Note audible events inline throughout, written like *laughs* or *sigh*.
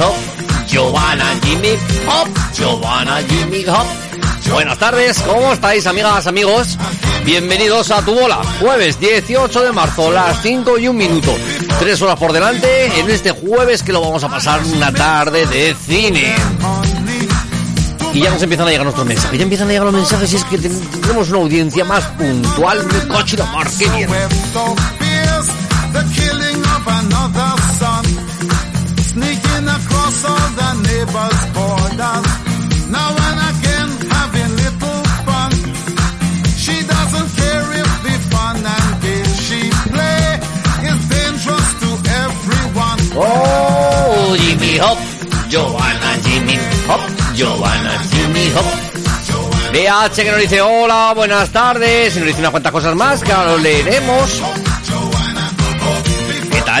Hop, Giovanna Jimmy Hop, Giovanna Jimmy Hop. Buenas tardes, ¿cómo estáis amigas, amigos? Bienvenidos a Tu Bola, jueves 18 de marzo, las 5 y un minuto. Tres horas por delante en este jueves que lo vamos a pasar una tarde de cine. Y ya nos empiezan a llegar nuestros mensajes, ya empiezan a llegar los mensajes y es que ten- tenemos una audiencia más puntual de coche de mar, sneaking across all the neighbors' borders. Now and again, having little fun. She doesn't care if the fun and games she play is dangerous to everyone. Oh, Jimmy Hop, Giovanna Jimmy Hop, Giovanna Jimmy Hop. BH que nos dice hola, buenas tardes, y nos dice unas cuantas cosas más que ahora lo leeremos.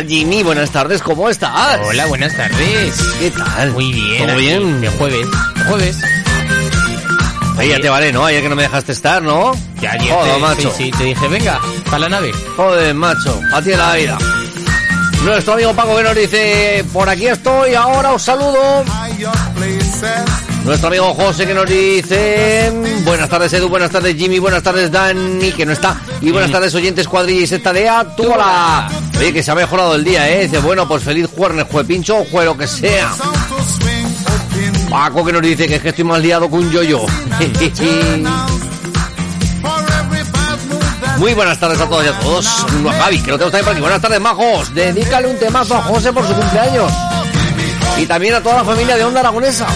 ¿Qué tal Jimmy? Buenas tardes, ¿cómo estás? Hola, buenas tardes. ¿Qué tal? Muy bien. ¿Todo bien? De jueves. De jueves. Oye, ya te vale, ¿no? Ayer que no me dejaste estar, ¿no? Ya ayer Joder, te, macho. Sí, sí, te dije, venga, para la nave. Joder, macho, a ti la vida. Nuestro amigo Paco que nos dice, por aquí estoy, ahora os saludo. Nuestro amigo José que nos dice Buenas tardes Edu, buenas tardes Jimmy, buenas tardes Dani que no está Y buenas tardes oyentes cuadrilla y secta de Atuala Oye que se ha mejorado el día, eh Dice bueno pues feliz jueves, juepincho o jue lo que sea Paco que nos dice que es que estoy más liado que un yoyo. *laughs* Muy buenas tardes a todos y a todos. A Javi, que lo tenemos también por aquí. Buenas tardes majos. Dedícale un temazo a José por su cumpleaños Y también a toda la familia de Onda Aragonesa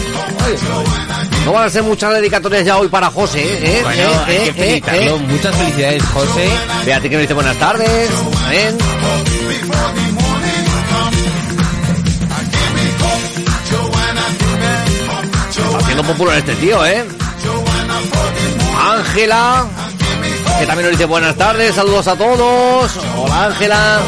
no van a ser muchas dedicatorias ya hoy para José, ¿eh? Bueno, ¿Eh? hay ¿Eh? que ¿Eh? felicitarlo. Muchas felicidades, José. Fíjate que nos dice buenas tardes. Amén. Haciendo popular este tío, ¿eh? Ángela, que también nos dice buenas tardes, saludos a todos. Hola Ángela.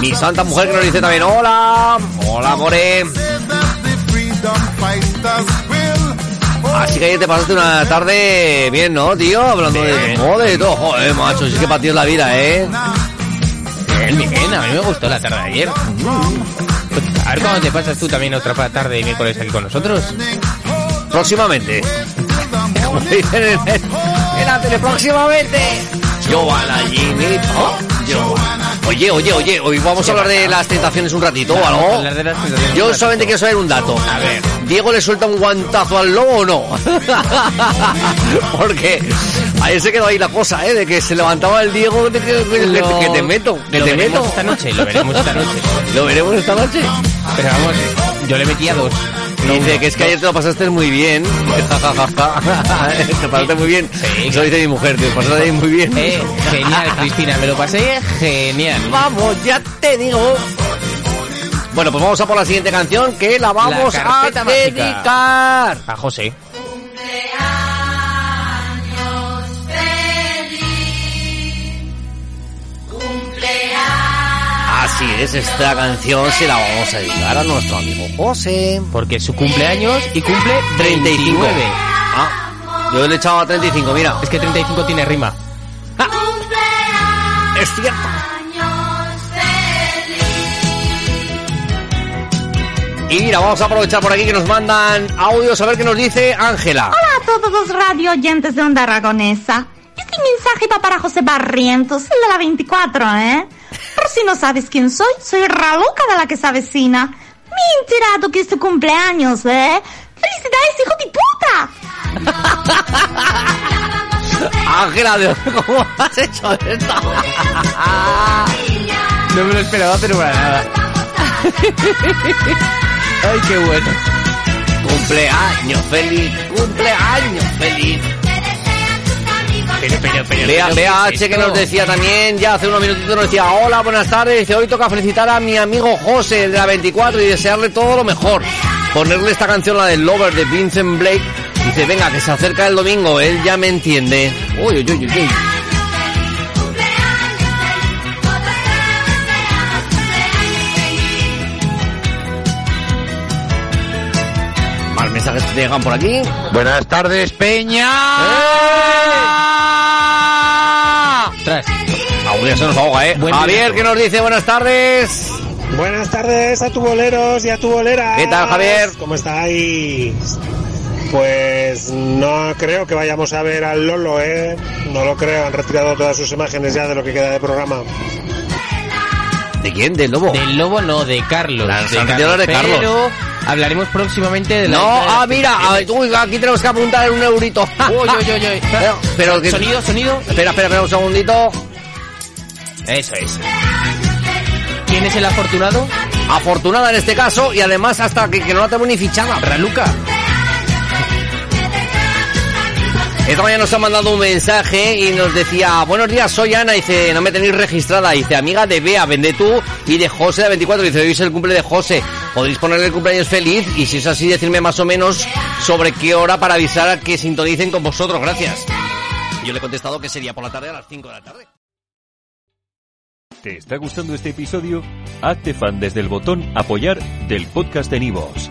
Mi santa mujer que nos dice también hola. Hola, More. Así que ayer te pasaste una tarde bien, ¿no, tío? Hablando de moda y todo. Joder, macho, sí que para ti es la vida, ¿eh? Bien, bien, a mí me gustó la tarde de ayer. A ver cuándo te pasas tú también otra tarde de miércoles aquí con nosotros. Próximamente. *laughs* Como dicen en, el- en la tele, próximamente. Giovanna Jimmy Oye, oye, oye, hoy vamos a hablar de las tentaciones un ratito o algo. Yo solamente quiero saber un dato. A ver. ¿Diego le suelta un guantazo al lobo o no? *laughs* Porque ayer se quedó ahí la cosa, ¿eh? De que se levantaba el Diego, que, que te meto, que lo te veremos meto. esta noche, lo veremos esta noche. *laughs* Lo veremos esta noche. Pero vamos, yo le metía dos. No Dice uno, que es que dos. ayer te lo pasaste muy bien. *laughs* te pasaste muy bien. Sí. Eso dice mi mujer, te lo pasaste muy bien. Eh, genial, Cristina, me lo pasé genial. Vamos, ya te digo. Bueno, pues vamos a por la siguiente canción que la vamos La a mágica. dedicar. A José. Así es, esta canción se la vamos a dedicar a nuestro amigo José. Porque es su cumpleaños y cumple 35. 39. Ah, yo le he echado a 35, mira. Es que 35 tiene rima. Es cierto. Y mira, vamos a aprovechar por aquí que nos mandan audios a ver qué nos dice Ángela. Hola a todos los radio oyentes de Onda Aragonesa. Este mensaje va para José Barrientos, el de la 24, ¿eh? Por si no sabes quién soy, soy Raluca de la que se avecina. Me he enterado que es tu cumpleaños, ¿eh? ¡Felicidades, hijo de puta! *laughs* Ángela, ¿de- *laughs* ¿cómo has hecho esto? *laughs* No me lo esperaba, pero para nada. Ay, qué bueno. cumpleaños feliz, cumpleaños feliz. Vea, vea ¿qué es H que nos decía también, ya hace unos minutitos nos decía, hola, buenas tardes, dice, hoy toca felicitar a mi amigo José, el de la 24, y desearle todo lo mejor. Ponerle esta canción, la del Lover de Vincent Blake. Dice, venga, que se acerca el domingo, él ya me entiende. Uy, uy, uy, uy, uy. Más mensajes que te llegan por aquí. Buenas tardes, Peña. Ostras. Aún ya se nos ahoga, ¿eh? Buen Javier, que nos dice, buenas tardes. Buenas tardes a tu boleros y a tu boleras. ¿Qué tal, Javier? ¿Cómo estáis? Pues no creo que vayamos a ver al Lolo, ¿eh? No lo creo, han retirado todas sus imágenes ya de lo que queda de programa. ¿De quién? ¿Del lobo? Del lobo no, de Carlos. Las de anteriores de Carlos. Pero hablaremos próximamente de la. No, ah, mira, ah, uy, aquí tenemos que apuntar un eurito. *laughs* Uy, uy, uy, uy. *laughs* Pero, pero que- Sonido, sonido. Espera, espera, espera un segundito. Eso es. ¿Quién es el afortunado? Afortunada en este caso y además hasta que, que no la tengo ni fichada. Raluca. Esta mañana nos ha mandado un mensaje y nos decía, buenos días, soy Ana, dice, no me tenéis registrada, dice, amiga de Bea, vende tú, y de José de 24, dice, hoy es el cumple de José, podéis ponerle el cumpleaños feliz, y si es así, decirme más o menos sobre qué hora para avisar a que sintonicen con vosotros, gracias. Yo le he contestado que sería por la tarde a las 5 de la tarde. ¿Te está gustando este episodio? Hazte fan desde el botón Apoyar del podcast de Nivos.